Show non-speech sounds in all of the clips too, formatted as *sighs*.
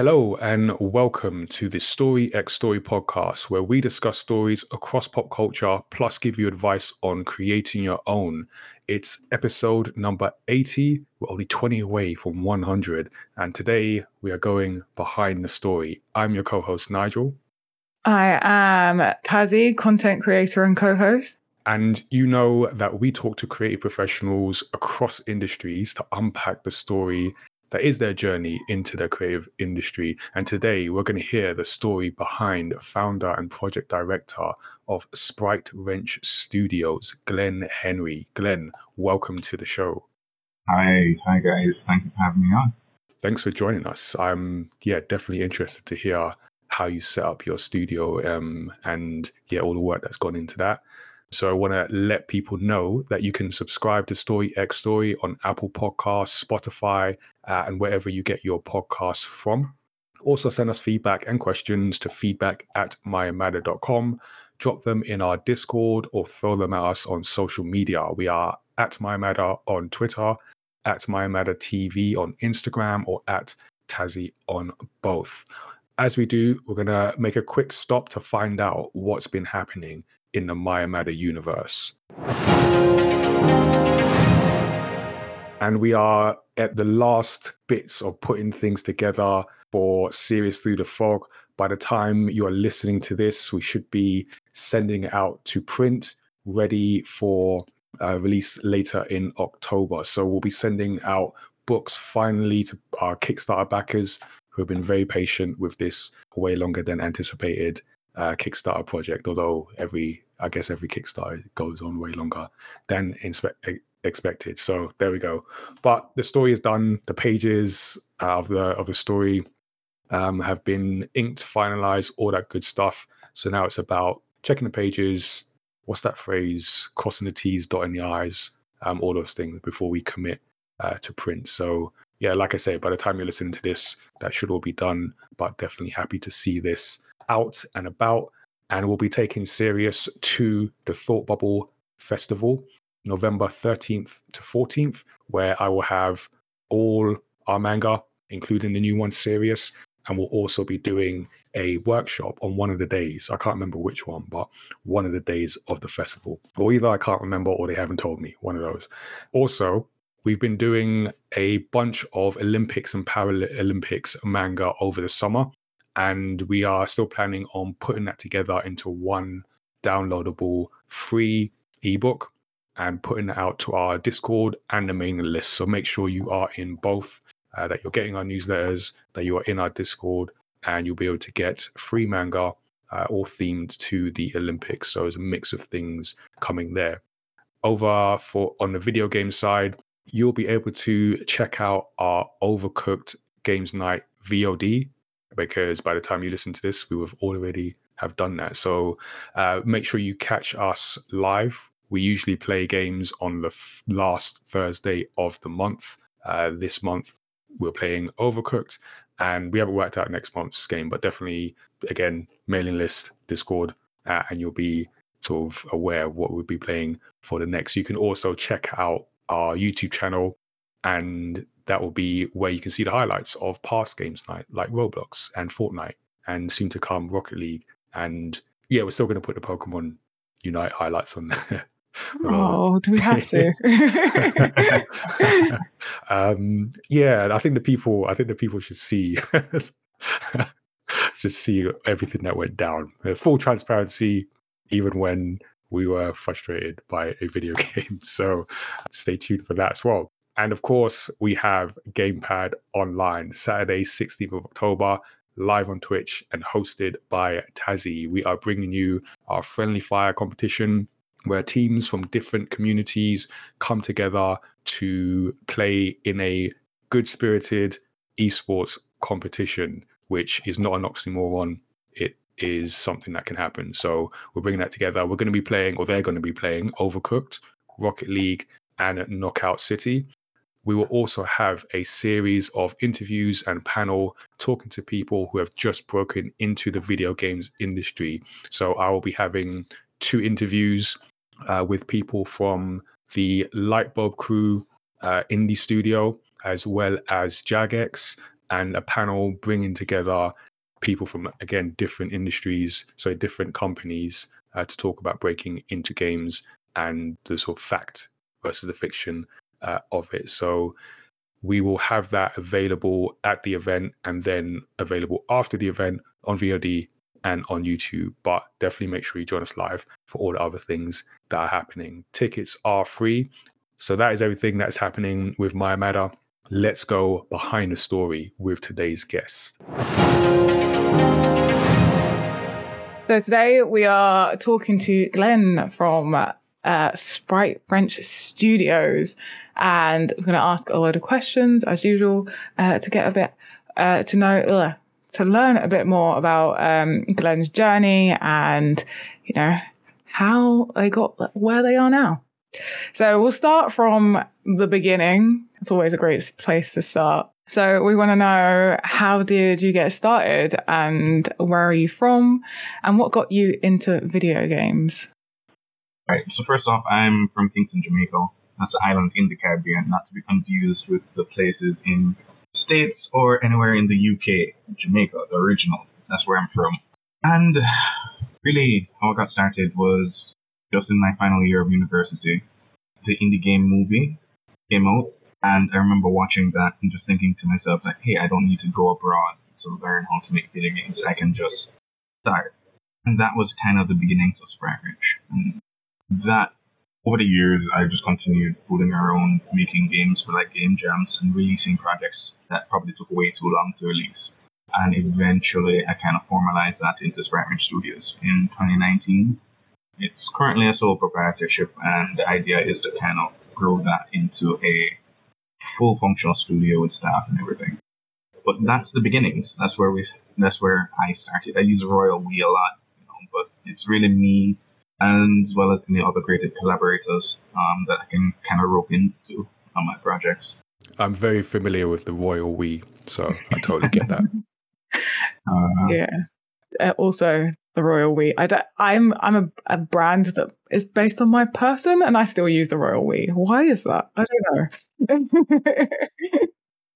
Hello and welcome to the Story X Story podcast, where we discuss stories across pop culture plus give you advice on creating your own. It's episode number 80. We're only 20 away from 100. And today we are going behind the story. I'm your co host, Nigel. I am Tazi, content creator and co host. And you know that we talk to creative professionals across industries to unpack the story that is their journey into the creative industry. And today we're going to hear the story behind founder and project director of Sprite Wrench Studios, Glenn Henry. Glenn, welcome to the show. Hi, hi guys. Thank you for having me on. Thanks for joining us. I'm yeah, definitely interested to hear how you set up your studio um, and yeah, all the work that's gone into that. So I want to let people know that you can subscribe to Story X Story on Apple Podcasts, Spotify, uh, and wherever you get your podcasts from. Also, send us feedback and questions to feedback at mayamada.com. Drop them in our Discord or throw them at us on social media. We are at Mayamada on Twitter, at Mayamada TV on Instagram, or at Tazzy on both. As we do, we're going to make a quick stop to find out what's been happening in the Mayamada universe. And we are at the last bits of putting things together for Series Through the Fog. By the time you are listening to this, we should be sending it out to print, ready for uh, release later in October. So we'll be sending out books finally to our Kickstarter backers who have been very patient with this way longer than anticipated uh, Kickstarter project, although every I guess every Kickstarter goes on way longer than inspe- expected. So there we go. But the story is done. The pages of the of the story um, have been inked, finalized, all that good stuff. So now it's about checking the pages. What's that phrase? Crossing the T's, dotting the I's, um, all those things before we commit uh, to print. So yeah, like I say, by the time you're listening to this, that should all be done. But definitely happy to see this out and about. And we'll be taking Serious to the Thought Bubble Festival, November 13th to 14th, where I will have all our manga, including the new one, Serious. And we'll also be doing a workshop on one of the days. I can't remember which one, but one of the days of the festival. Or either I can't remember or they haven't told me, one of those. Also, we've been doing a bunch of Olympics and Paralympics manga over the summer and we are still planning on putting that together into one downloadable free ebook and putting it out to our Discord and the mailing list. So make sure you are in both, uh, that you're getting our newsletters, that you are in our Discord, and you'll be able to get free manga, uh, all themed to the Olympics. So it's a mix of things coming there. Over for on the video game side, you'll be able to check out our Overcooked Games Night VOD because by the time you listen to this, we will already have done that. So uh, make sure you catch us live. We usually play games on the f- last Thursday of the month. Uh, this month, we're playing Overcooked, and we haven't worked out next month's game, but definitely, again, mailing list, Discord, uh, and you'll be sort of aware of what we'll be playing for the next. You can also check out our YouTube channel and that will be where you can see the highlights of past games like, like Roblox and Fortnite and soon to come Rocket League. And yeah, we're still going to put the Pokemon Unite highlights on there. *laughs* oh, do we have to? *laughs* um, yeah, I think the people, I think the people should see, *laughs* just see everything that went down. Full transparency, even when we were frustrated by a video game. So stay tuned for that as well. And of course, we have Gamepad Online, Saturday, 16th of October, live on Twitch and hosted by Tazzy. We are bringing you our Friendly Fire competition where teams from different communities come together to play in a good spirited esports competition, which is not an oxymoron. It is something that can happen. So we're bringing that together. We're going to be playing, or they're going to be playing Overcooked, Rocket League, and Knockout City we will also have a series of interviews and panel talking to people who have just broken into the video games industry. So I will be having two interviews uh, with people from the Lightbulb Crew uh, indie studio, as well as Jagex and a panel bringing together people from again different industries, so different companies, uh, to talk about breaking into games and the sort of fact versus the fiction uh, of it. So we will have that available at the event and then available after the event on VOD and on YouTube. But definitely make sure you join us live for all the other things that are happening. Tickets are free. So that is everything that's happening with Mayamada. Let's go behind the story with today's guest. So today we are talking to Glenn from uh, Sprite Wrench Studios, and we're going to ask a load of questions as usual uh, to get a bit uh, to know uh, to learn a bit more about um, Glenn's journey and you know how they got where they are now. So we'll start from the beginning. It's always a great place to start. So we want to know how did you get started and where are you from and what got you into video games? Right. So first off, I'm from Kingston, Jamaica. That's an island in the Caribbean, not to be confused with the places in States or anywhere in the UK. Jamaica, the original. That's where I'm from. And really, how I got started was just in my final year of university. The indie game movie came out, and I remember watching that and just thinking to myself, like, hey, I don't need to go abroad to learn how to make video games. I can just start. And that was kind of the beginnings of Wrench. And that over the years, I just continued fooling around, making games for like game jams and releasing projects that probably took way too long to release. And eventually, I kind of formalized that into Sprite Wrench Studios in 2019. It's currently a sole proprietorship, and the idea is to kind of grow that into a full functional studio with staff and everything. But that's the beginnings. That's where we. That's where I started. I use Royal We a lot, you know, but it's really me and as well as any other creative collaborators um, that I can kind of rope into on my projects. I'm very familiar with the Royal We, so I totally get that. *laughs* Uh, yeah. Uh, also, the Royal We. I don't, I'm I'm a, a brand that is based on my person, and I still use the Royal We. Why is that? I don't know. *laughs*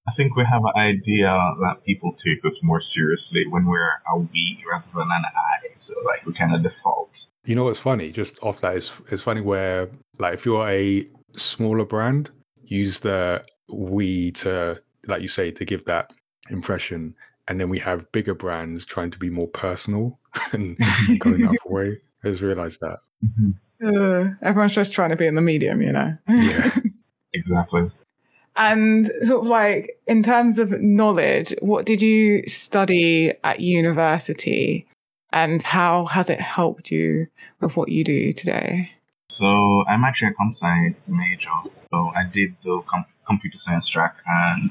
I think we have an idea that people take us more seriously when we're a we rather than an I. So like we kind of default you know what's funny? Just off that, it's, it's funny where, like, if you're a smaller brand, use the we to, like you say, to give that impression. And then we have bigger brands trying to be more personal *laughs* and going that way. I just realized that. Mm-hmm. Uh, everyone's just trying to be in the medium, you know? yeah. *laughs* Exactly. And sort of like in terms of knowledge, what did you study at university? And how has it helped you with what you do today? So I'm actually a comp sci major. So I did the com- computer science track, and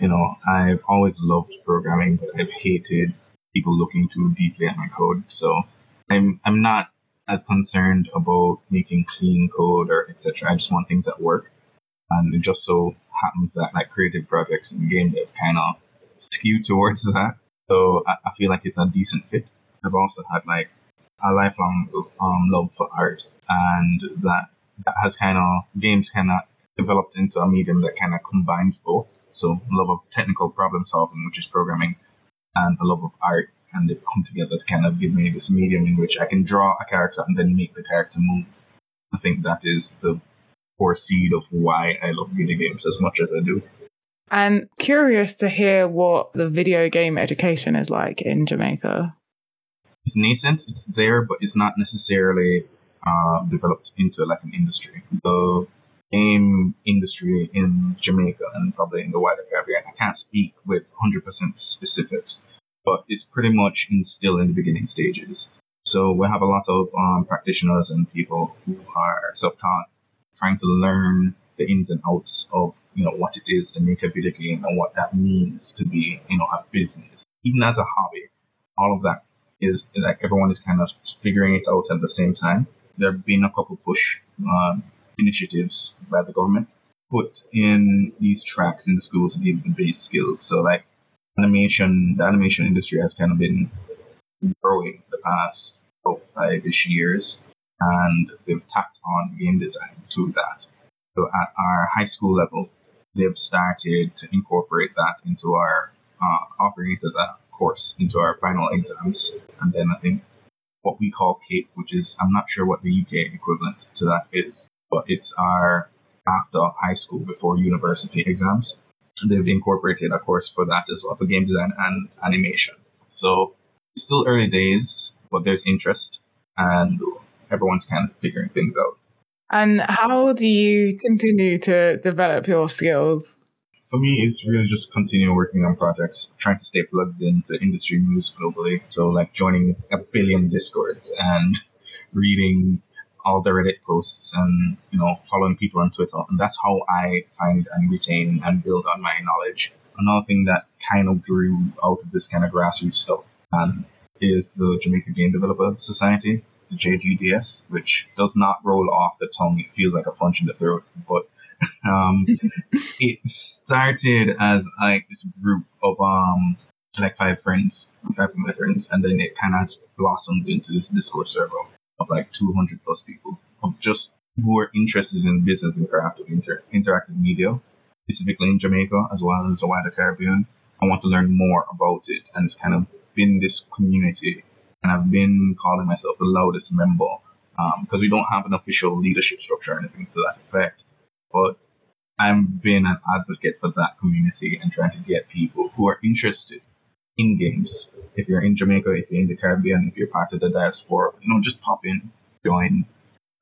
you know I've always loved programming, but I've hated people looking too deeply at my code. So I'm I'm not as concerned about making clean code or etc. I just want things that work, and it just so happens that like creative projects and game dev kind of skew towards *laughs* that. So I, I feel like it's a decent fit. I've also had like a lifelong um, love for art, and that that has kind of games kind of developed into a medium that kind of combines both. So love of technical problem solving, which is programming, and a love of art, and they come together to kind of give me this medium in which I can draw a character and then make the character move. I think that is the core seed of why I love video games as much as I do. And curious to hear what the video game education is like in Jamaica it's nascent, it's there, but it's not necessarily uh, developed into like an industry. The game industry in Jamaica and probably in the wider Caribbean, I can't speak with 100% specifics, but it's pretty much in, still in the beginning stages. So we have a lot of um, practitioners and people who are self-taught, trying to learn the ins and outs of you know what it is to make a video game and what that means to be you know a business, even as a hobby. All of that is like everyone is kind of figuring it out at the same time. There have been a couple push um, initiatives by the government put in these tracks in the schools to give the base skills. So like animation, the animation industry has kind of been growing the past oh, five-ish years, and they've tacked on game design to that. So at our high school level, they've started to incorporate that into our uh, offering it as a course into our final exams. And then I think what we call CAPE, which is, I'm not sure what the UK equivalent to that is, but it's our after high school before university exams. They've incorporated a course for that as well, for game design and animation. So it's still early days, but there's interest and everyone's kind of figuring things out. And how do you continue to develop your skills? For me, it's really just continue working on projects, trying to stay plugged into industry news globally. So, like joining a billion discords and reading all the Reddit posts and you know following people on Twitter, and that's how I find and retain and build on my knowledge. Another thing that kind of grew out of this kind of grassroots stuff um, is the Jamaica Game Developer Society, the JGDS, which does not roll off the tongue. It feels like a punch in the throat, but *laughs* um, *laughs* it started as like this group of um like five friends, five of my friends, and then it kind of blossomed into this Discord server of like 200 plus people of just who are interested in business and of inter- interactive media, specifically in Jamaica as well as the wider Caribbean. I want to learn more about it, and it's kind of been this community, and I've been calling myself the loudest member because um, we don't have an official leadership structure or anything to that effect. But I've being an advocate for that community and trying to get people who are interested in games. If you're in Jamaica, if you're in the Caribbean, if you're part of the diaspora, you know, just pop in, join,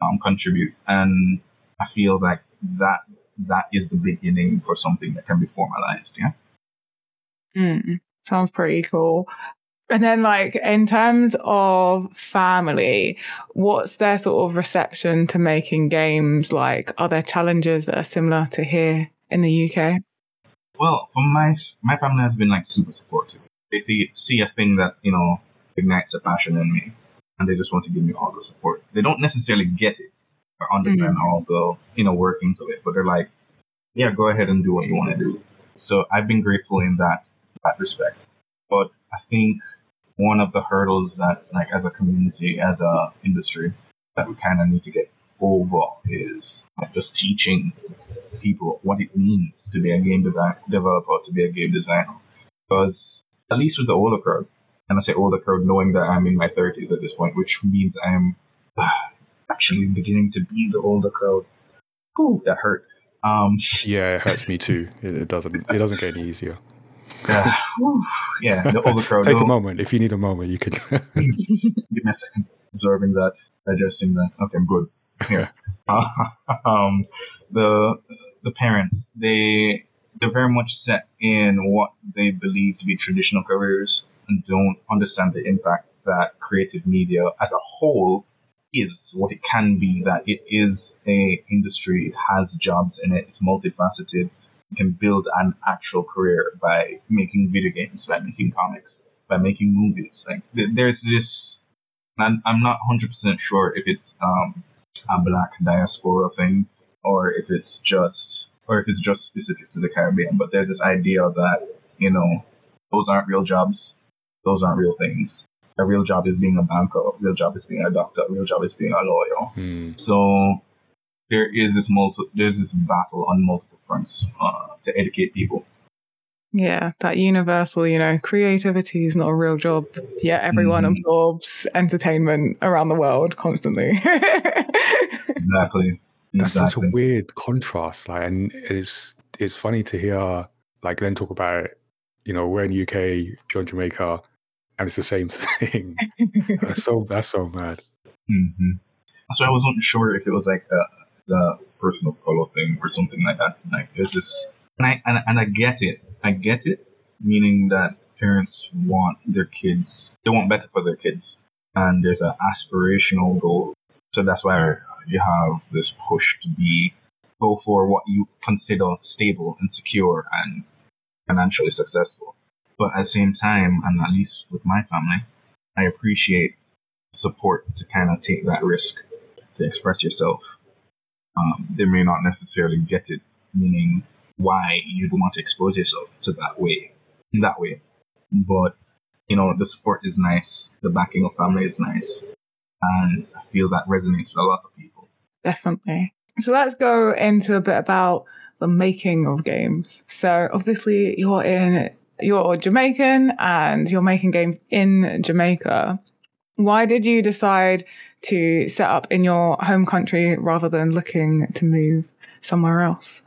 um, contribute. And I feel like that that is the beginning for something that can be formalized. Yeah. Mm, sounds pretty cool. And then, like, in terms of family, what's their sort of reception to making games? Like, are there challenges that are similar to here in the UK? Well, for my my family has been like super supportive. They see, see a thing that you know ignites a passion in me, and they just want to give me all the support. They don't necessarily get it or understand mm-hmm. all the you know workings of it, but they're like, yeah, go ahead and do what you want to do. So I've been grateful in that that respect. But I think one of the hurdles that, like, as a community, as a industry, that we kind of need to get over is like, just teaching people what it means to be a game design developer, to be a game designer. Because at least with the older crowd, and I say older crowd, knowing that I'm in my 30s at this point, which means I'm actually beginning to be the older crowd. Ooh, that hurt. Um, yeah, it hurts me too. It, it doesn't. It doesn't get any easier. Yeah, *sighs* yeah. The older crowd. Take a moment if you need a moment. You can *laughs* give me a second, absorbing that, digesting that. Okay, I'm good. Here, *laughs* *laughs* um, the the parents they they're very much set in what they believe to be traditional careers and don't understand the impact that creative media as a whole is, what it can be, that it is a industry, it has jobs in it, it's multifaceted, can build an actual career by making video games, by making comics, by making movies. Like there's this, I'm, I'm not 100% sure if it's um, a black diaspora thing or if it's just, or if it's just specific to the Caribbean, but there's this idea that, you know, those aren't real jobs those aren't real things. A real job is being a banker. A real job is being a doctor. A real job is being a lawyer. Mm. So there is this multi, there's this battle on multiple fronts uh, to educate people. Yeah, that universal, you know, creativity is not a real job. Yet everyone mm. absorbs entertainment around the world constantly. *laughs* exactly. That's exactly. such a weird contrast. Like, and it's it's funny to hear like then talk about, you know, we're in UK, you're in Jamaica, and it's the same *laughs* thing. *laughs* that's so that's so mad. Mm-hmm. So I wasn't sure if it was like a, the personal color thing or something like that. Like this, and I and, and I get it. I get it, meaning that parents want their kids, they want better for their kids, and there's an aspirational goal. So that's why you have this push to be go for what you consider stable and secure and financially successful. But at the same time, and at least with my family, I appreciate support to kind of take that risk to express yourself. Um, they may not necessarily get it, meaning why you'd want to expose yourself to that way, in that way. But you know, the support is nice, the backing of family is nice, and I feel that resonates with a lot of people. Definitely. So let's go into a bit about the making of games. So obviously you're in you're Jamaican and you're making games in Jamaica. Why did you decide to set up in your home country rather than looking to move somewhere else?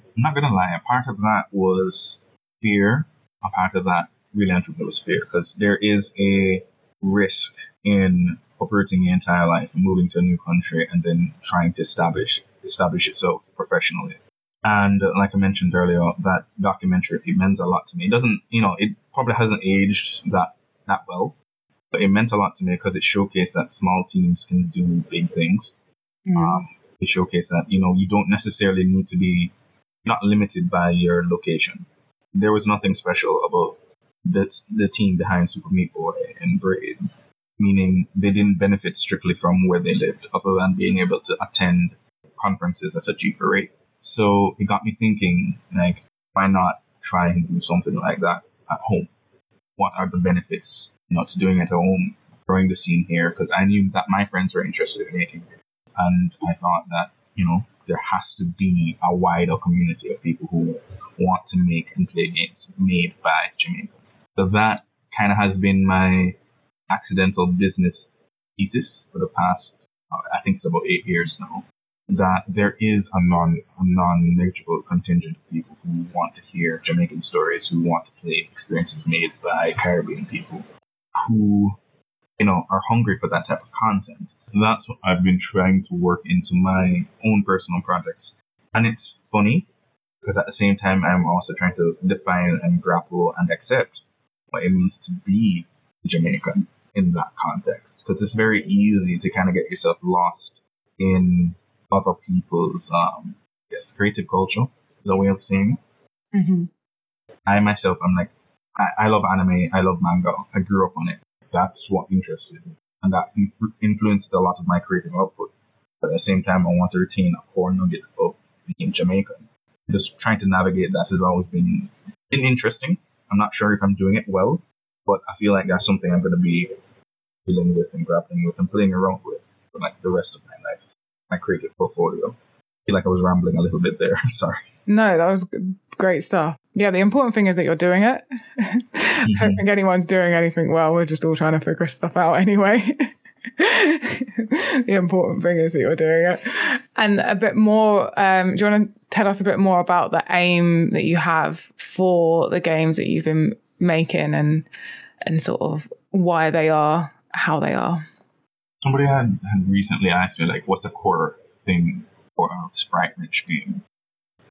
I'm not gonna lie, a part of that was fear. A part of that really entrepreneur was fear because there is a risk in uprooting your entire life and moving to a new country and then trying to establish establish yourself professionally. And like I mentioned earlier, that documentary it meant a lot to me. It doesn't, you know, it probably hasn't aged that that well, but it meant a lot to me because it showcased that small teams can do big things. Mm. Um, it showcased that you know you don't necessarily need to be not limited by your location. There was nothing special about the the team behind Super Meat Boy and Braid, meaning they didn't benefit strictly from where they lived, other than being able to attend conferences at a cheaper rate. So it got me thinking, like, why not try and do something like that at home? What are the benefits, to doing it at home, growing the scene here? Because I knew that my friends were interested in making it, and I thought that, you know, there has to be a wider community of people who want to make and play games made by Jamaica. So that kind of has been my accidental business thesis for the past, I think it's about eight years now, that there is a non a non-negligible contingent of people who want to hear Jamaican stories, who want to play experiences made by Caribbean people, who you know are hungry for that type of content. And that's what I've been trying to work into my own personal projects. And it's funny because at the same time I'm also trying to define and grapple and accept what it means to be Jamaican in that context. Because it's very easy to kind of get yourself lost in other people's um, yes, creative culture, the way of saying. Mm-hmm. I myself, I'm like, I, I love anime, I love manga, I grew up on it. That's what interested me and that influenced a lot of my creative output. But at the same time, I want to retain a core nugget of being Jamaican. Just trying to navigate that has always been, been interesting. I'm not sure if I'm doing it well, but I feel like that's something I'm going to be dealing with and grappling with and playing around with for like the rest of my life, my creative portfolio. I feel like I was rambling a little bit there. *laughs* Sorry. No, that was great stuff. Yeah, the important thing is that you're doing it. *laughs* mm-hmm. I don't think anyone's doing anything well. We're just all trying to figure stuff out anyway. *laughs* the important thing is that you're doing it. And a bit more, um, do you want to tell us a bit more about the aim that you have for the games that you've been making and and sort of why they are how they are? Somebody had, had recently asked me like what's the core thing for a Sprite Wrench game?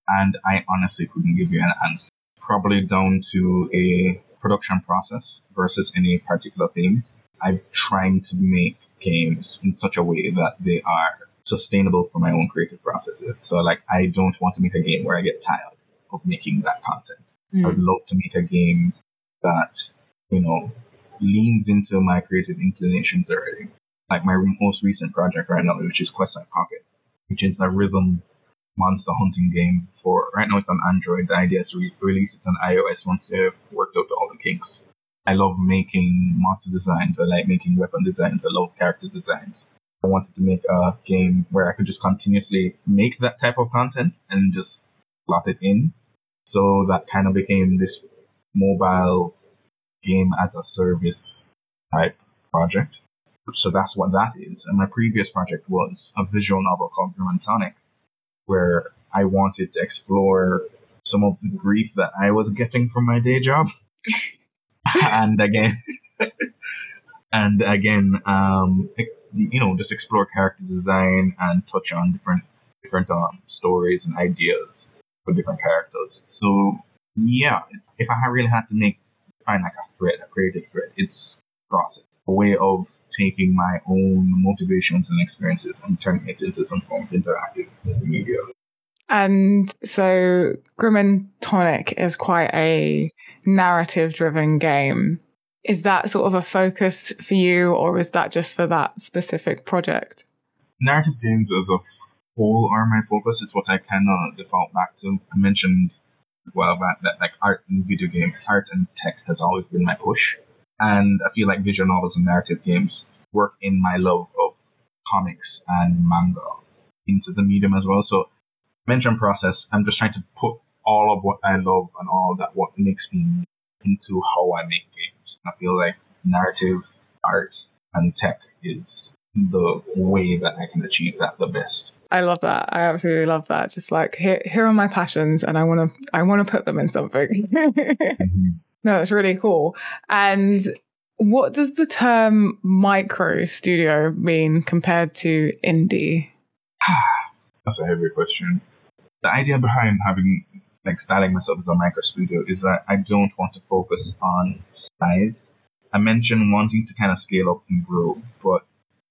And I honestly couldn't give you an answer. Probably down to a production process versus any particular theme. I'm trying to make games in such a way that they are sustainable for my own creative processes. So like I don't want to make a game where I get tired of making that content. Mm. I would love to make a game that, you know, leans into my creative inclinations already. Like my most recent project right now, which is Questline Pocket, which is a rhythm monster hunting game for right now it's on Android. The idea is to re- release it on iOS once they've worked out all the kinks. I love making monster designs. I like making weapon designs. I love character designs. I wanted to make a game where I could just continuously make that type of content and just slot it in. So that kind of became this mobile game as a service type project. So that's what that is. And my previous project was a visual novel called Grim and Tonic, where I wanted to explore some of the grief that I was getting from my day job. *laughs* and again, *laughs* and again, um, you know, just explore character design and touch on different different um, stories and ideas for different characters. So yeah, if I really had to make find like a thread, a creative thread, it's process, a way of taking my own motivations and experiences and turning it into some form of interactive media. And so Grim and Tonic is quite a narrative driven game. Is that sort of a focus for you, or is that just for that specific project? Narrative games as a whole are my focus. It's what I kind of default back to. I mentioned well that, that like art and video games, art and text has always been my push. And I feel like visual novels and narrative games work in my love of comics and manga into the medium as well. So mention process, I'm just trying to put all of what I love and all that what makes me into how I make games. I feel like narrative, art, and tech is the way that I can achieve that the best. I love that. I absolutely love that. Just like here, here are my passions, and I want to, I want to put them in something. *laughs* mm-hmm. No, it's really cool. And what does the term micro studio mean compared to indie? *sighs* That's a heavy question. The idea behind having like styling myself as a micro studio is that I don't want to focus on size. I mentioned wanting to kind of scale up and grow, but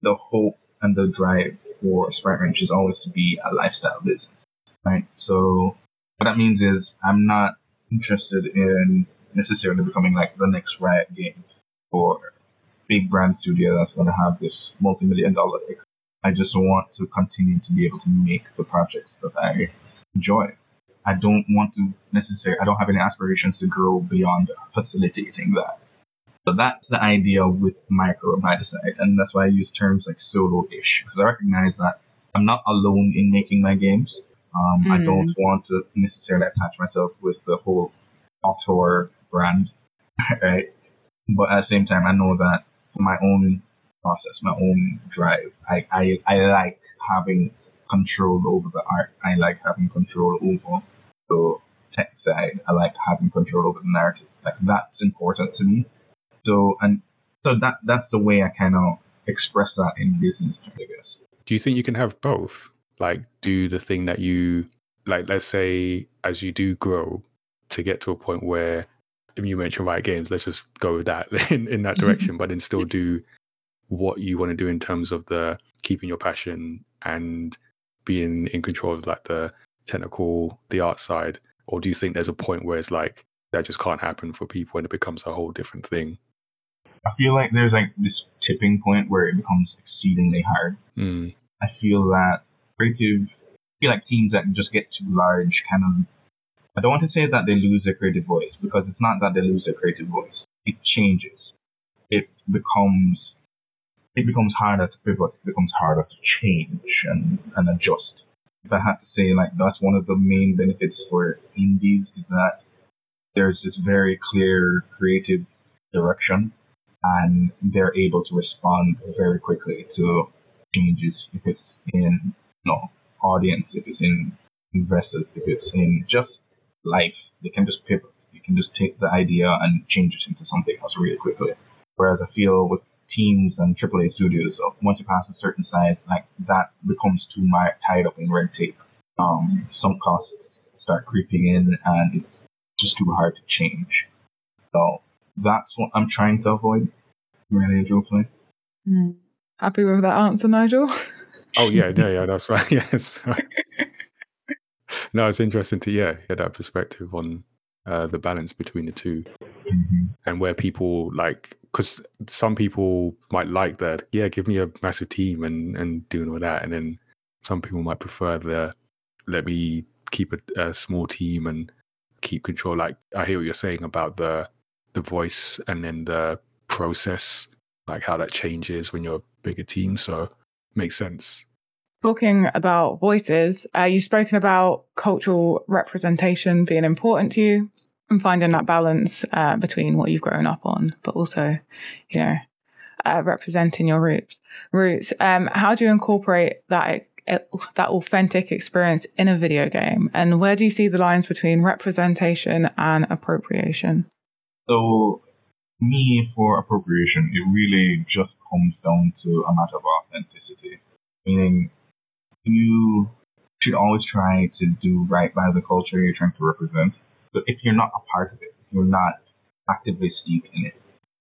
the hope and the drive for Sprite Wrench is always to be a lifestyle business, right? So what that means is I'm not interested in necessarily becoming like the next Riot Games or big brand studio that's going to have this multi-million dollar. I just want to continue to be able to make the projects that I enjoy. I don't want to necessarily, I don't have any aspirations to grow beyond facilitating that. So that's the idea with micro by the side, and that's why I use terms like solo-ish because I recognize that I'm not alone in making my games. Um, mm. I don't want to necessarily attach myself with the whole author brand, *laughs* right? But at the same time, I know that for my own process, my own drive, I, I, I like having control over the art. I like having control over the tech side. I like having control over the narrative. Like that's important to me. So and so that that's the way I kind of express that in business, I guess. Do you think you can have both? Like do the thing that you like let's say as you do grow to get to a point where you mentioned Riot Games, let's just go with that *laughs* in, in that direction, but then still do what you want to do in terms of the keeping your passion and being in control of like the technical, the art side? Or do you think there's a point where it's like that just can't happen for people and it becomes a whole different thing? I feel like there's like this tipping point where it becomes exceedingly hard. Mm. I feel that creative, I feel like teams that just get too large kind of, I don't want to say that they lose their creative voice because it's not that they lose their creative voice. It changes. It becomes, it becomes harder to pivot. It becomes harder to change and, and adjust. If I had to say like that's one of the main benefits for indies is that there's this very clear creative direction and they're able to respond very quickly to changes if it's in you know audience, if it's in investors, if it's in just life. They can just pivot. You can just take the idea and change it into something else really quickly. Whereas I feel with teams and AAA studios, uh, once you pass a certain size, like that becomes too tied up in red tape. Um, some costs start creeping in, and it's just too hard to change. So that's what I'm trying to avoid. Really, truthfully. Mm. Happy with that answer, Nigel? Oh yeah, *laughs* yeah, yeah. That's right. *laughs* Yes. *laughs* *laughs* no, it's interesting to yeah get that perspective on uh, the balance between the 2 mm-hmm. and where people like because some people might like that. Yeah, give me a massive team and and doing all that, and then some people might prefer the let me keep a, a small team and keep control. Like I hear what you're saying about the the voice and then the process, like how that changes when you're a bigger team. So makes sense. Talking about voices, uh, you've spoken about cultural representation being important to you and finding that balance uh, between what you've grown up on, but also, you know, uh, representing your roots. Roots. Um, how do you incorporate that that authentic experience in a video game, and where do you see the lines between representation and appropriation? So, me for appropriation, it really just comes down to a matter of authenticity. Meaning, you should always try to do right by the culture you're trying to represent. But if you're not a part of it, if you're not actively steeped in it,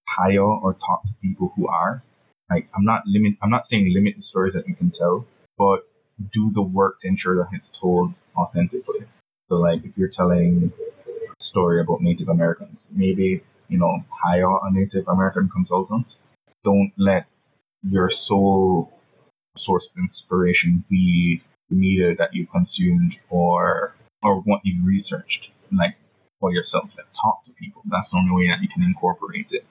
hire or talk to people who are. Like, I'm not limit, I'm not saying limit the stories that you can tell, but do the work to ensure that it's told authentically. So, like, if you're telling a story about Native Americans, maybe you know, hire a Native American consultant. Don't let your sole source of inspiration be the media that you consumed or or what you've researched, like for yourself. Like talk to people. That's the only way that you can incorporate it.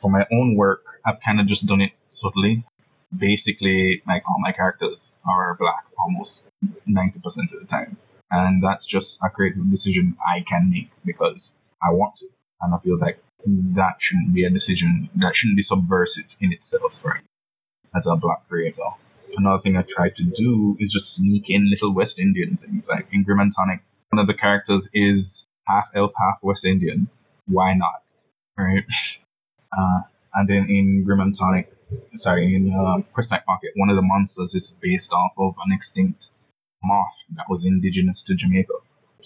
For my own work, I've kind of just done it subtly. Basically, like all my characters are black almost 90% of the time. And that's just a creative decision I can make because I want to. And I feel like that shouldn't be a decision that shouldn't be subversive in itself, right? As a black creator. Another thing I try to do is just sneak in little West Indian things. Like in Grim and Tonic, one of the characters is half elf, half West Indian. Why not? Right? *laughs* Uh, and then in Grim and Tonic, sorry, in uh, Pocket, one of the monsters is based off of an extinct moth that was indigenous to Jamaica.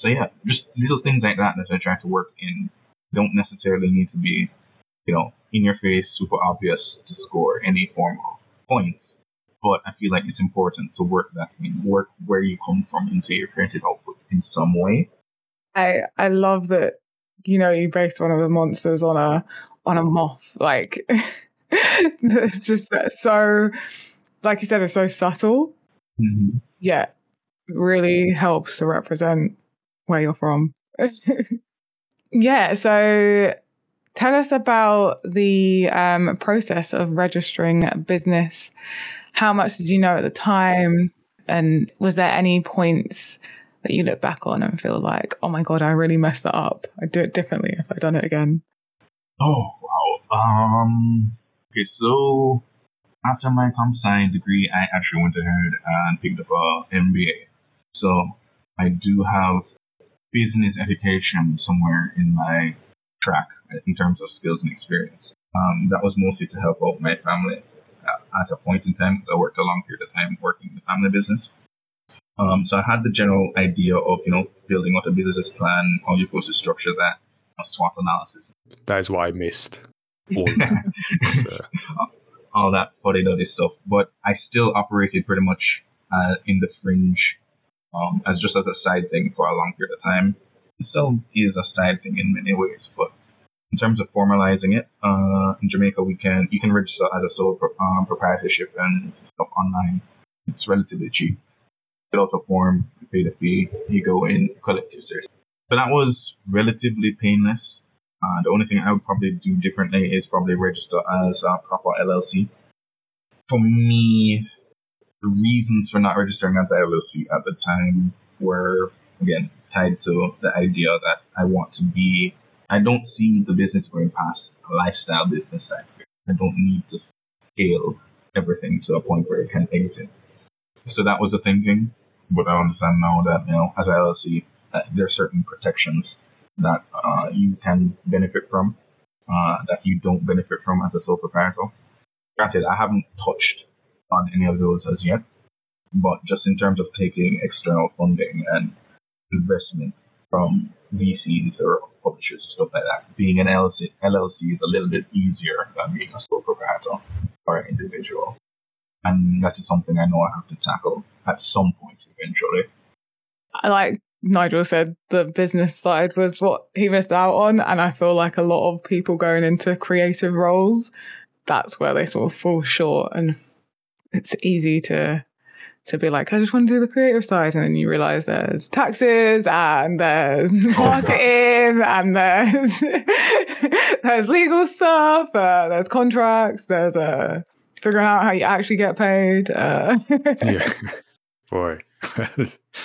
So yeah, just little things like that that I try to work in don't necessarily need to be, you know, in your face, super obvious to score any form of points. But I feel like it's important to work that in, work where you come from into your creative output in some way. I I love that you know you based one of the monsters on a on a moth. Like *laughs* it's just so, like you said, it's so subtle. Mm-hmm. Yeah, really helps to represent where you're from. *laughs* yeah, so tell us about the um, process of registering a business. How much did you know at the time? And was there any points that you look back on and feel like, oh my God, I really messed that up? I'd do it differently if I'd done it again. Oh, wow. Um, okay, so after my comp science degree, I actually went ahead and picked up a MBA. So I do have business education somewhere in my track in terms of skills and experience. Um, that was mostly to help out my family at a point in time because I worked a long period of time working in the family business. Um, so I had the general idea of, you know, building out a business plan, how you're supposed to structure that, SWOT analysis. That is what I missed. *laughs* *laughs* All that. so. all that fuddy duddy stuff. But I still operated pretty much uh, in the fringe um, as just as a side thing for a long period of time. It still is a side thing in many ways, but in terms of formalizing it, uh, in Jamaica we can you can register as a sole pro, um, proprietorship and stuff online. It's relatively cheap. Fill out a form, you pay the fee, you go in, collect your cert. So that was relatively painless. Uh, the only thing I would probably do differently is probably register as a proper LLC. For me, the reasons for not registering as a LLC at the time were again tied to the idea that I want to be. I don't see the business going past a lifestyle business sector. I don't need to scale everything to a point where it can exit. So that was the thinking. But I understand now that you know, as LLC, that there are certain protections that uh, you can benefit from uh, that you don't benefit from as a sole proprietor. Granted, I haven't touched on any of those as yet. But just in terms of taking external funding and investment from VCs or publishers, and stuff like that, being an LLC, LLC is a little bit easier than being a sole proprietor or an individual. And that is something I know I have to tackle at some point eventually. Like Nigel said the business side was what he missed out on. And I feel like a lot of people going into creative roles, that's where they sort of fall short. And it's easy to to be like, I just want to do the creative side. And then you realize there's taxes and there's *laughs* marketing and there's *laughs* there's legal stuff, uh, there's contracts, there's uh, figuring out how you actually get paid. Uh. *laughs* yeah. Boy.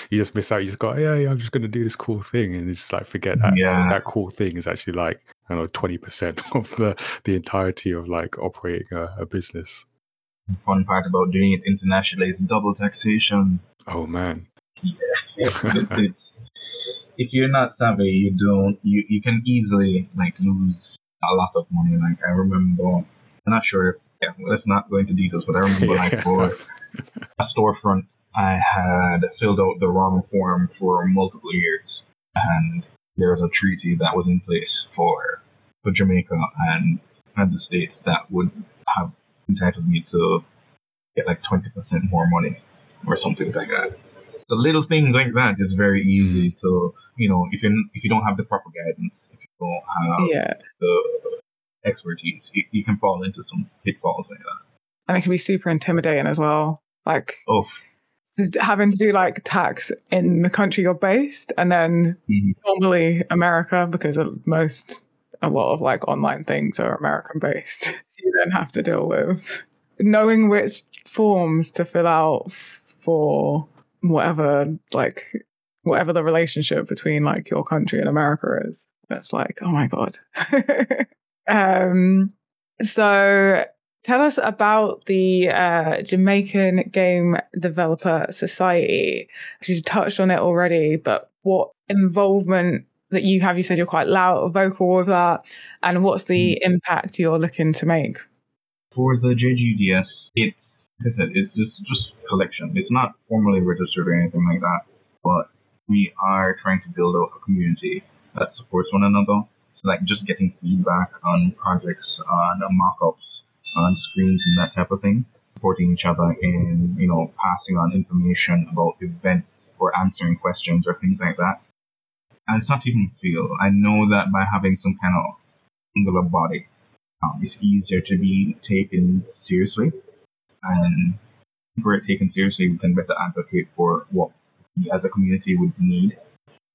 you just miss out. You just go, yeah, yeah I'm just going to do this cool thing, and it's just like forget that yeah. that cool thing is actually like I don't know twenty percent of the the entirety of like operating a, a business fun part about doing it internationally is double taxation. Oh man. Yeah. it's, it's, if you're not savvy, you don't you, you can easily like lose a lot of money. Like I remember I'm not sure yeah, let's not go into details, but I remember yeah. like *laughs* for a storefront I had filled out the wrong form for multiple years and there was a treaty that was in place for for Jamaica and and the states that would have entitled me to get like 20% more money or something like that. So little things like that is very easy to, you know, if you if you don't have the proper guidance, if you don't have yeah. the expertise, you, you can fall into some pitfalls like that. And it can be super intimidating as well. Like, oh, having to do like tax in the country you're based, and then mm-hmm. normally America, because most a lot of like online things are American based. *laughs* you don't have to deal with knowing which forms to fill out for whatever like whatever the relationship between like your country and America is. It's like, oh my god. *laughs* Um, so tell us about the uh, Jamaican Game Developer Society. You touched on it already, but what involvement that you have? You said you're quite loud, vocal with that, and what's the mm-hmm. impact you're looking to make? For the JGDS, it's like I said, it's just just collection. It's not formally registered or anything like that, but we are trying to build out a community that supports one another. So like just getting feedback on projects, on mock-ups, on screens and that type of thing, supporting each other in, you know, passing on information about events or answering questions or things like that. And it's not even feel. I know that by having some kind of singular body, um, it's easier to be taken seriously. And if we're taken seriously, we can better advocate for what we as a community would need.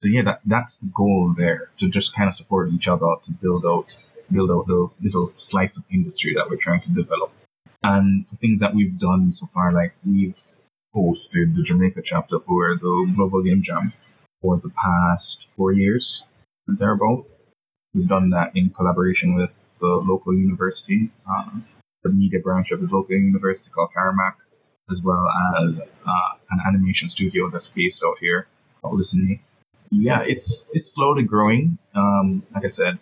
So yeah, that, that's the goal there, to just kind of support each other to build out build out the little slice of industry that we're trying to develop. And the things that we've done so far, like we've hosted the Jamaica chapter for the Global Game Jam for the past four years, thereabout. We've done that in collaboration with the local university, um, the media branch of the local university called CARIMAC, as well as uh, an animation studio that's based out here called Listen Yeah, it's it's slowly growing. Um, like I said,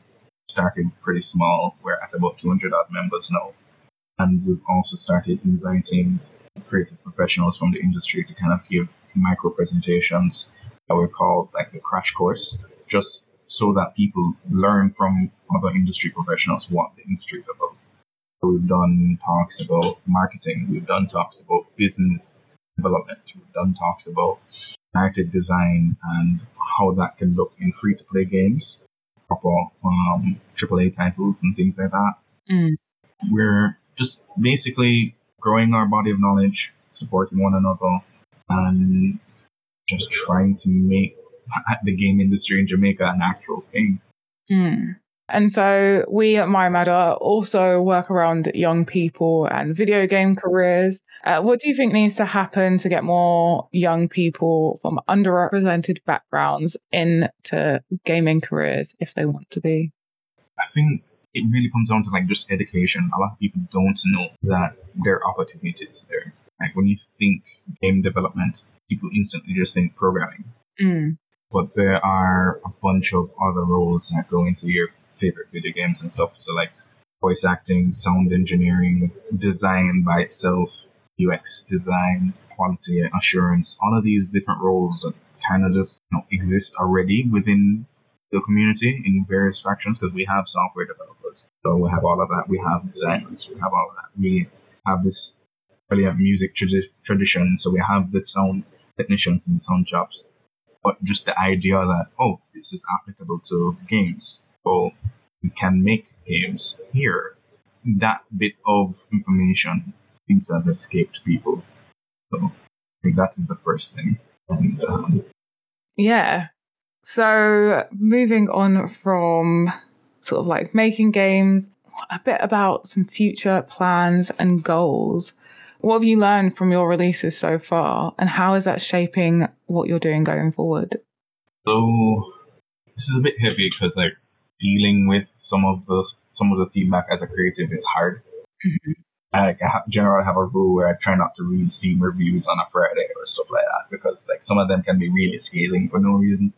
starting pretty small. We're at about 200 odd members now. And we've also started inviting creative professionals from the industry to kind of give micro presentations that we call like the crash course, just so that people learn from other industry professionals what the industry is about. So we've done talks about marketing, we've done talks about business development, we've done talks about narrative design and how that can look in free to play games proper um, AAA titles and things like that. Mm. We're just basically growing our body of knowledge, supporting one another, and just trying to make *laughs* the game industry in Jamaica an actual thing. Mm. And so we at Mayamada also work around young people and video game careers. Uh, what do you think needs to happen to get more young people from underrepresented backgrounds into gaming careers if they want to be? I think it really comes down to like just education. A lot of people don't know that there are opportunities there. Like when you think game development, people instantly just think programming. Mm. But there are a bunch of other roles that go into your favorite video games and stuff. So like voice acting, sound engineering, design by itself, UX design, quality assurance, all of these different roles that kind of just you know, exist already within the community in various factions because we have software developers. So we have all of that. We have designers. We have all of that. We have this brilliant music tradi- tradition. So we have the sound technicians and sound jobs. But just the idea that, oh, this is applicable to games people can make games here. That bit of information seems to have escaped people. So I think that is the first thing. And, um, yeah. So moving on from sort of like making games, a bit about some future plans and goals. What have you learned from your releases so far, and how is that shaping what you're doing going forward? So this is a bit heavy because like dealing with some of the some of the feedback as a creative is hard. Mm-hmm. I generally have a rule where I try not to read Steam reviews on a Friday or stuff like that because like some of them can be really scathing for no reason.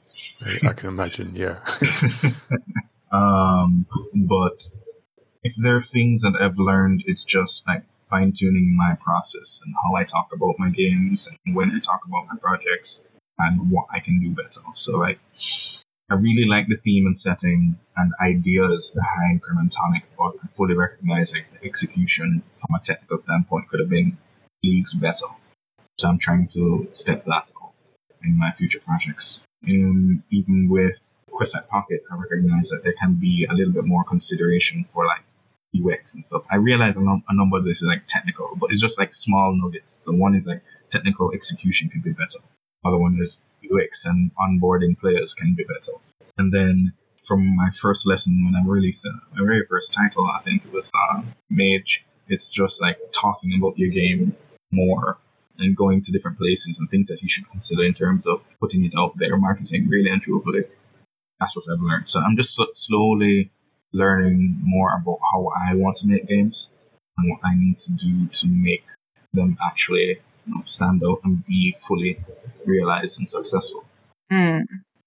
I can imagine, yeah. *laughs* um, but if there are things that I've learned, it's just like fine tuning my process and how I talk about my games and when I talk about my projects and what I can do better. So like I really like the theme and setting and ideas behind Grim and Tonic, but I fully recognize like the execution from a technical standpoint could have been leagues better. So I'm trying to step that up in my future projects. And even with QuestLike Pocket, I recognize that there can be a little bit more consideration for like UX and stuff. I realize a, num- a number of this is like technical, but it's just like small nuggets. The one is like technical execution could be better. Other one is UX and onboarding players can be better. And then from my first lesson when I released my very first title, I think it was uh, Mage. It's just like talking about your game more and going to different places and things that you should consider in terms of putting it out there, marketing really and truthfully. That's what I've learned. So I'm just slowly learning more about how I want to make games and what I need to do to make them actually you know, stand out and be fully realized and successful. Mm.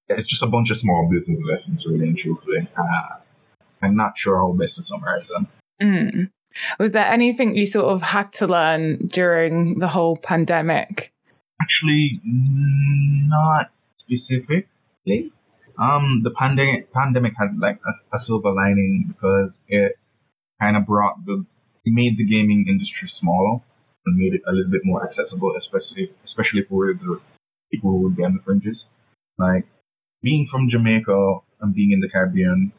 It's just a bunch of small business lessons, really and truthfully. Uh, I'm not sure how best to summarize them. Mm. Was there anything you sort of had to learn during the whole pandemic? Actually, not specifically. Um, the pandemic pandemic had like a, a silver lining because it kind of brought the it made the gaming industry smaller and made it a little bit more accessible, especially especially for the people who would be on the fringes. Like being from Jamaica and being in the Caribbean,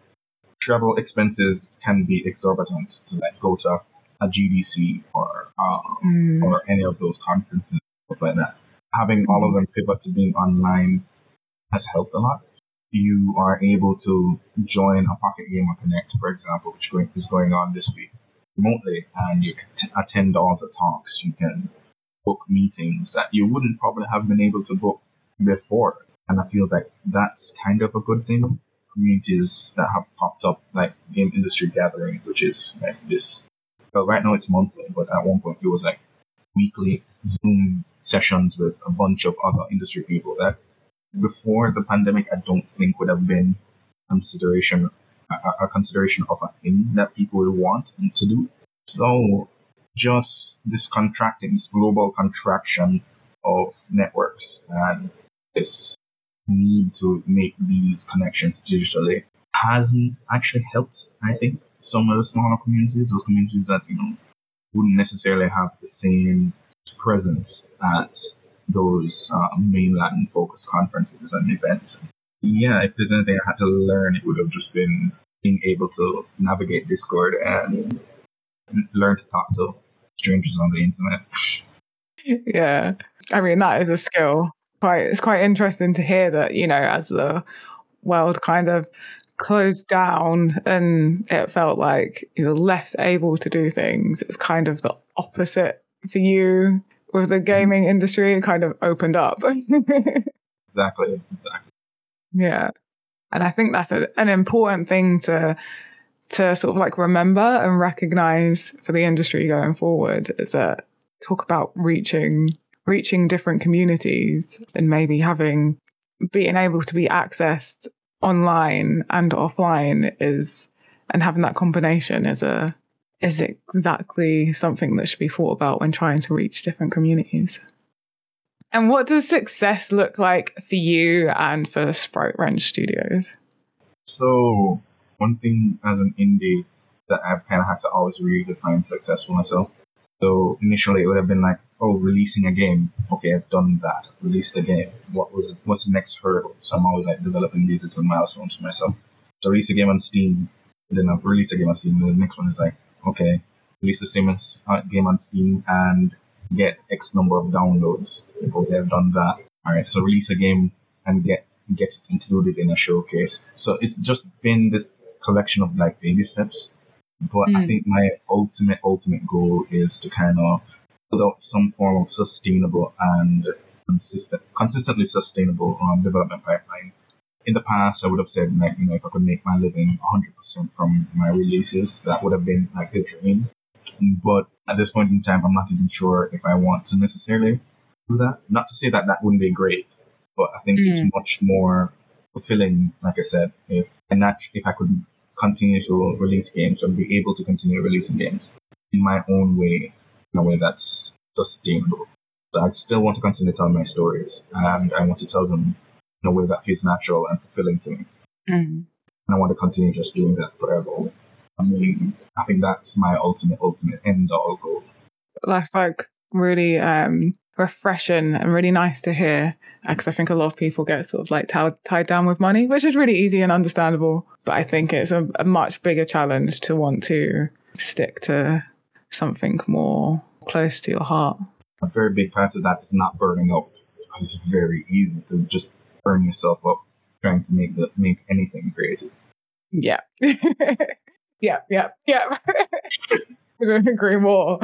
travel expenses can be exorbitant to like go to a GDC or um, Mm. or any of those conferences, stuff like that. Having all of them pivot to being online has helped a lot. You are able to join a Pocket Gamer Connect, for example, which is going on this week remotely, and you can attend all the talks. You can book meetings that you wouldn't probably have been able to book before. And I feel like that's kind of a good thing. Communities that have popped up, like game industry gatherings, which is like this. Well, right now it's monthly, but at one point it was like weekly Zoom sessions with a bunch of other industry people that before the pandemic I don't think would have been consideration a, a consideration of a thing that people would want to do. So just this contracting, this global contraction of networks and this need to make these connections digitally hasn't actually helped, I think, some of the smaller communities, those communities that, you know, wouldn't necessarily have the same presence as those uh, mainland focused conferences and events. Yeah, if there's anything I had to learn, it would have just been being able to navigate Discord and learn to talk to strangers on the internet. Yeah. I mean, that is a skill. Quite, it's quite interesting to hear that, you know, as the world kind of closed down and it felt like you're less able to do things, it's kind of the opposite for you with the gaming industry. It kind of opened up. Exactly, exactly. yeah. And I think that's a, an important thing to to sort of like remember and recognize for the industry going forward is that talk about reaching reaching different communities and maybe having being able to be accessed online and offline is and having that combination is a is exactly something that should be thought about when trying to reach different communities. And what does success look like for you and for Sprite Wrench Studios? So one thing as an indie that I've kind of had to always redefine success for myself. So initially it would have been like, oh, releasing a game. Okay, I've done that. Released a game. What was what's the next hurdle? So I'm always like developing these little milestones for myself. So release a game on Steam. Then I've released a game on Steam. The next one is like, okay, release the same uh, game on Steam and get X number of downloads. Okay, I've done that. All right, so release a game and get get it included in a showcase. So it's just been this collection of like baby steps. But I Mm. think my ultimate ultimate goal is to kind of build out some form of sustainable and consistent, consistently sustainable um, development pipeline. In the past, I would have said like you know if I could make my living 100% from my releases, that would have been like the dream. But at this point in time, I'm not even sure if I want to necessarily do that. Not to say that that wouldn't be great, but I think Mm. it's much more fulfilling, like I said, if and that if I could continue to release games and be able to continue releasing games in my own way, in a way that's sustainable. So I still want to continue to tell my stories, and I want to tell them in a way that feels natural and fulfilling to me. Mm. And I want to continue just doing that forever. I mean, I think that's my ultimate, ultimate end goal. That's like really um, refreshing and really nice to hear because I think a lot of people get sort of like tied, tied down with money, which is really easy and understandable. But I think it's a, a much bigger challenge to want to stick to something more close to your heart. A very big part of that is not burning up. It's very easy to just burn yourself up trying to make the, make anything creative. Yeah. *laughs* yeah, yeah, yeah. *laughs* Couldn't agree more.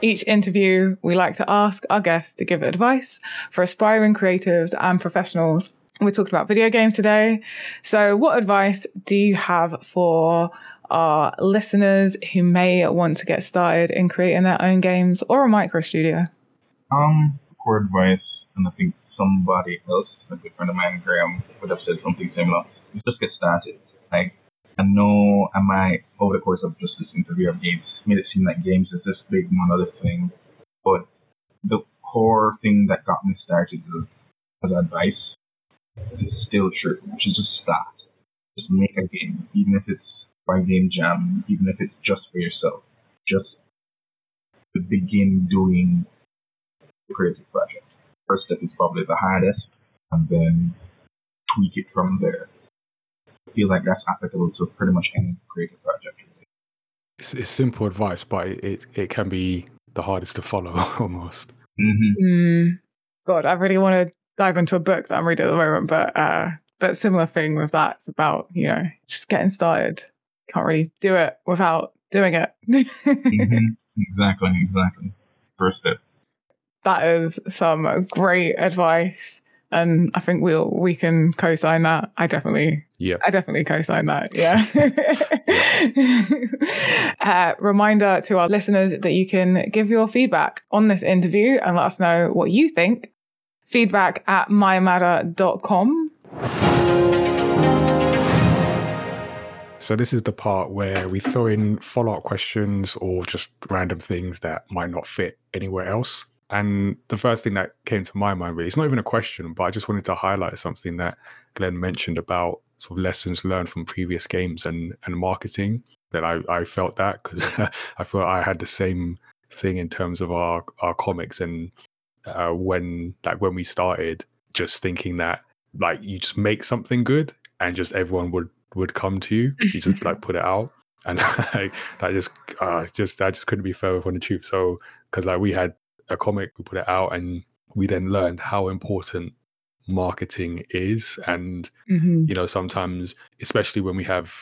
Each interview, we like to ask our guests to give advice for aspiring creatives and professionals We're talking about video games today. So, what advice do you have for our listeners who may want to get started in creating their own games or a micro studio? Um, core advice, and I think somebody else, a good friend of mine, Graham, would have said something similar. Is just get started. Like, I know I might, over the course of just this interview, of games, made, it seem like games is this big monolith thing, but the core thing that got me started as advice is still true, which is just start. Just make a game, even if it's by game jam, even if it's just for yourself. Just begin doing the creative project. First step is probably the hardest, and then tweak it from there. I feel like that's applicable to pretty much any creative project. It's, it's simple advice, but it, it can be the hardest to follow *laughs* almost. Mm-hmm. Mm, God, I really want to dive into a book that I'm reading at the moment, but uh, but similar thing with that. It's about you know just getting started. Can't really do it without doing it. *laughs* mm-hmm. Exactly, exactly. First step. That is some great advice. And I think we'll we can co-sign that. I definitely, Yeah. I definitely co-sign that. Yeah. *laughs* uh, reminder to our listeners that you can give your feedback on this interview and let us know what you think. Feedback at mayamada.com. So this is the part where we throw in follow-up questions or just random things that might not fit anywhere else. And the first thing that came to my mind really, it's not even a question, but I just wanted to highlight something that Glenn mentioned about sort of lessons learned from previous games and and marketing. That I, I felt that because *laughs* I felt I had the same thing in terms of our our comics and uh, when like when we started, just thinking that like you just make something good and just everyone would would come to you. You just like *laughs* put it out, and *laughs* like that just uh, just that just couldn't be further from the truth. So because like we had a comic, we put it out, and we then learned how important marketing is, and Mhm. you know sometimes, especially when we have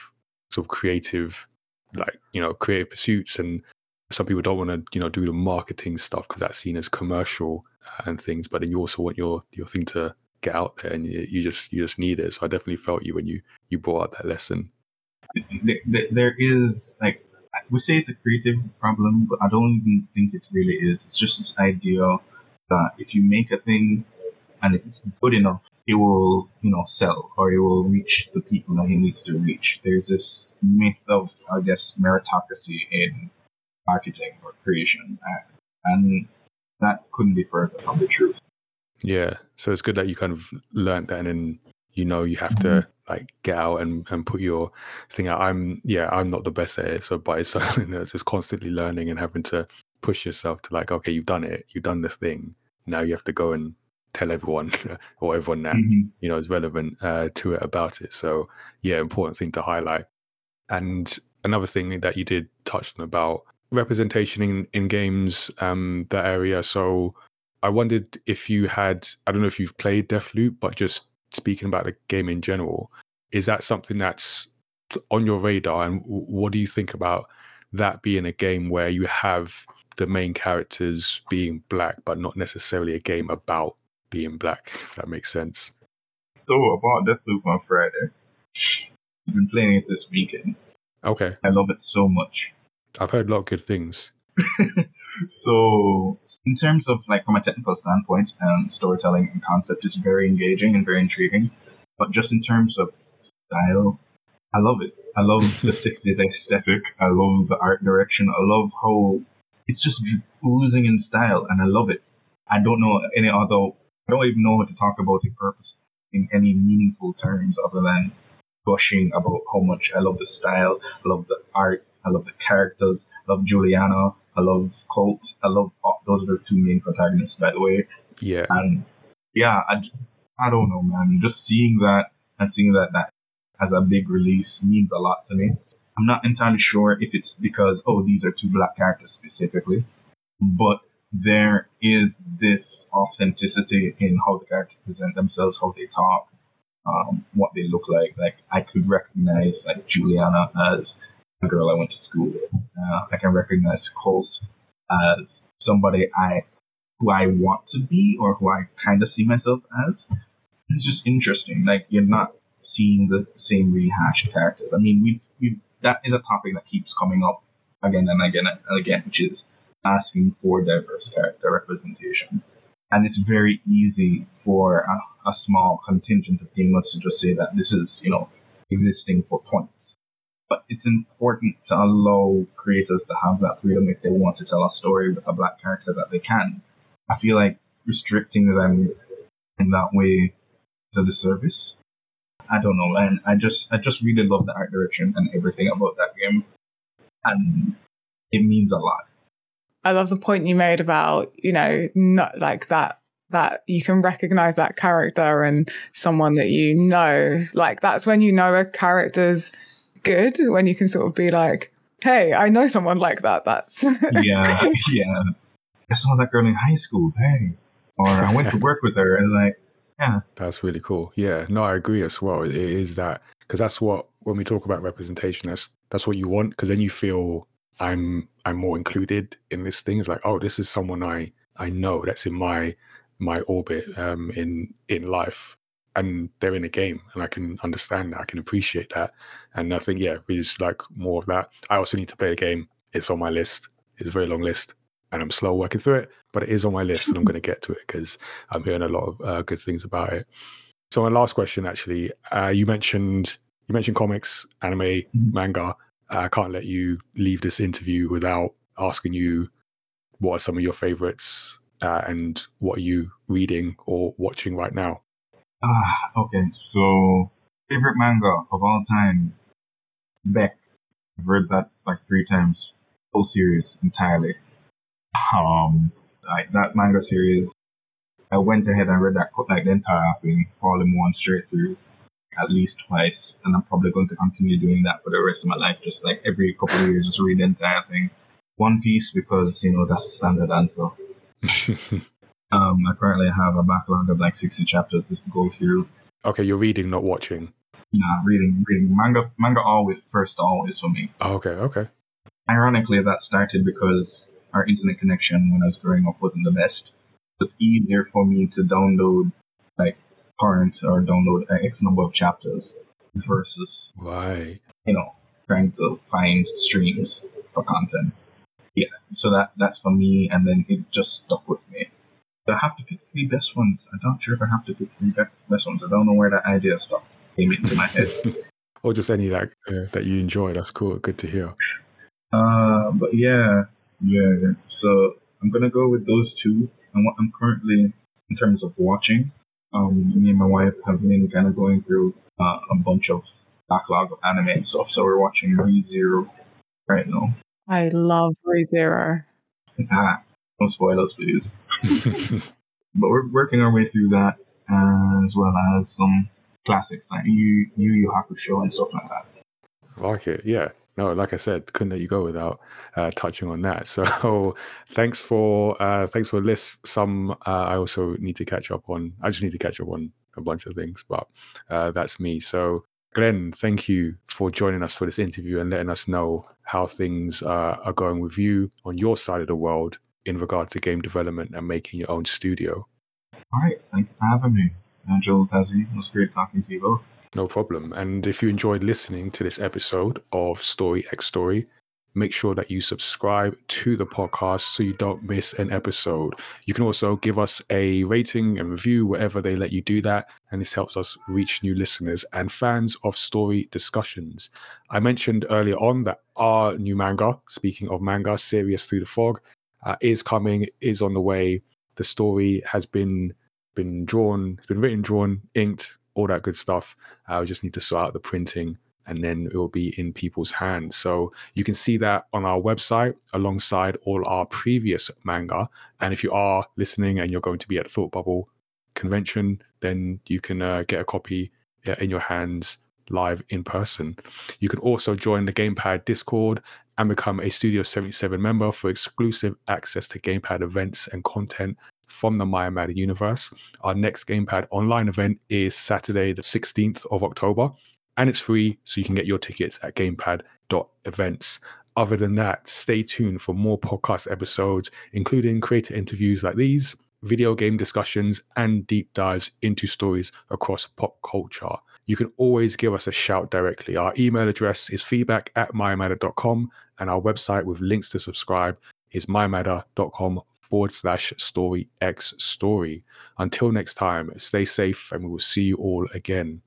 sort of creative, like you know creative pursuits, and some people don't want to you know do the marketing stuff because that's seen as commercial uh, and things, but then you also want your your thing to get out there, and you, you just you just need it. So I definitely felt you when you you brought out that lesson. There- there- there is like we say it's a creative problem, but I don't even think it really is. It's just this idea that if you make a thing and it's good enough, it will you know sell or it will reach the people that it needs to reach. There's this myth of I guess meritocracy in marketing or creation, and that couldn't be further from the truth. Yeah. So it's good that you kind of learned that and then you know you have to like get out and, and put your thing out. I'm yeah, I'm not the best at it. So but it's *laughs* something that's just constantly learning and having to push yourself to like, okay, you've done it, you've done the thing. Now you have to go and tell everyone *laughs* or everyone that Mhm. you know is relevant uh, to it about it. So yeah, important thing to highlight. And another thing that you did touch on about representation in, in games, um, that area. So I wondered if you had, I don't know if you've played Deathloop, but just speaking about the game in general, is that something that's on your radar? And what do you think about that being a game where you have the main characters being black, but not necessarily a game about being black, if that makes sense? So about Deathloop on Friday. I've been playing it this weekend. Okay. I love it so much. I've heard a lot of good things. *laughs* so in terms of like from a technical standpoint and storytelling and concept it's very engaging and very intriguing but just in terms of style i love it. I love *laughs* the 60s aesthetic. I love the art direction. I love how it's just oozing in style and i love it. I don't know any other i don't even know how to talk about it purpose in any meaningful terms other than gushing about how much i love the style i love the art i love the characters I love Julianna. I love Colt. I love oh, those are the two main protagonists, by the way. Yeah. And yeah, I, I don't know, man. Just seeing that and seeing that that as a big release means a lot to me. I'm not entirely sure if it's because oh these are two black characters specifically, but there is this authenticity in how the characters present themselves, how they talk, um, what they look like. Like I could recognize like Julianna as girl I went to school with. Uh, I can recognize Colt as somebody I who I want to be or who I kind of see myself as. it's just interesting. Like you're not seeing the same rehashed characters. I mean, we we that is a topic that keeps coming up again and again and again, which is asking for diverse character representation. And it's very easy for a, a small contingent of gamers to just say that this is, you know, existing for points. But it's important to allow creators to have that freedom if they want to tell a story with a black character that they can. I feel like restricting them in that way to the service. I don't know, and I just I just really love the art direction and everything about that game, and it means a lot. I love the point you made about you know not like that that you can recognize that character and someone that you know. Like that's when you know a character's good when you can sort of be like, "Hey, I know someone like that." That's *laughs* yeah, yeah. I saw that girl in high school. Hey, or I went to *laughs* work with her, and like, yeah, that's really cool. Yeah, no, I agree as well. It is that because that's what when we talk about representation, that's that's what you want because then you feel I'm I'm more included in this thing. It's like, oh, this is someone I I know that's in my my orbit um, in in life, and they're in a game, and I can understand that. I can appreciate that, and I think yeah, we just like more of that. I also need to play the game. It's on my list. It's a very long list, and I'm slow working through it, but it is on my list, and I'm going to get to it because I'm hearing a lot of uh, good things about it. So my last question, actually, uh, you mentioned you mentioned comics, anime, mm-hmm. manga. I can't let you leave this interview without asking you what are some of your favorites uh, and what are you reading or watching right now? Ah, okay. So, favorite manga of all time, Beck. I've read that like three times, full series entirely. Um, like that manga series, I went ahead and read that like the entire thing, in one straight through, at least twice and I'm probably going to continue doing that for the rest of my life. Just like every couple of years, just read the entire thing. One Piece because you know that's the standard answer. *laughs* um, I currently have a backlog of like 60 chapters to go through. Okay, you're reading, not watching. Nah, reading, reading manga. Manga always first, always for me. Oh, okay, okay. Ironically, that started because our internet connection when I was growing up wasn't the best. It's easier for me to download like torrents or download X number of chapters versus right. You know, trying to find streams for content. Yeah, so that that's for me, and then it just stuck with me. So I have to pick three best ones. I'm not sure if I have to pick three best ones. I don't know where that idea stuff came into my head. *laughs* or just any that uh, that you enjoy. That's cool. Good to hear. Uh, but yeah, yeah. So I'm gonna go with those two. And what I'm currently, in terms of watching, um, me and my wife have been kind of going through uh, a bunch of backlog of anime and stuff. So we're watching ReZero right now. I love ReZero. Ah, no spoilers, please. *laughs* but we're working our way through that, as well as some classics like Yu Yu, Yu Hakusho and stuff like that. Like it, yeah. No, like I said, couldn't let you go without uh, touching on that. *laughs* So, thanks for uh, thanks for list. Some uh, I also need to catch up on. I just need to catch up on a bunch of things, but uh, that's me. So, Glenn, thank you for joining us for this interview and letting us know how things uh, are going with you on your side of the world in regard to game development and making your own studio. All right. Thanks for having me. Uh, Angel Tazzy, it was great talking to you both. No problem. And if you enjoyed listening to this episode of Story X Story, make sure that you subscribe to the podcast so you don't miss an episode. You can also give us a rating and review wherever they let you do that. And this helps us reach new listeners and fans of story discussions. I mentioned earlier on that our new manga, speaking of manga, Serious Through the Fog, uh, is coming, is on the way. The story has been been drawn, it's been written, drawn, inked, all that good stuff. I uh, just need to sort out the printing and then it will be in people's hands. So you can see that on our website alongside all our previous manga. And if you are listening and you're going to be at Thought Bubble convention, then you can uh, get a copy in your hands live in person. You can also join the Gamepad Discord and become a Studio 77 member for exclusive access to Gamepad events and content from the Mayamada universe. Our next Gamepad online event is Saturday, the 16th of October and it's free, so you can get your tickets at gamepad.events. Other than that, stay tuned for more podcast episodes, including creator interviews like these, video game discussions, and deep dives into stories across pop culture. You can always give us a shout directly. Our email address is feedback at mayamada.com, and our website with links to subscribe is mayamada.com forward slash story x story. Until next time, stay safe, and we will see you all again.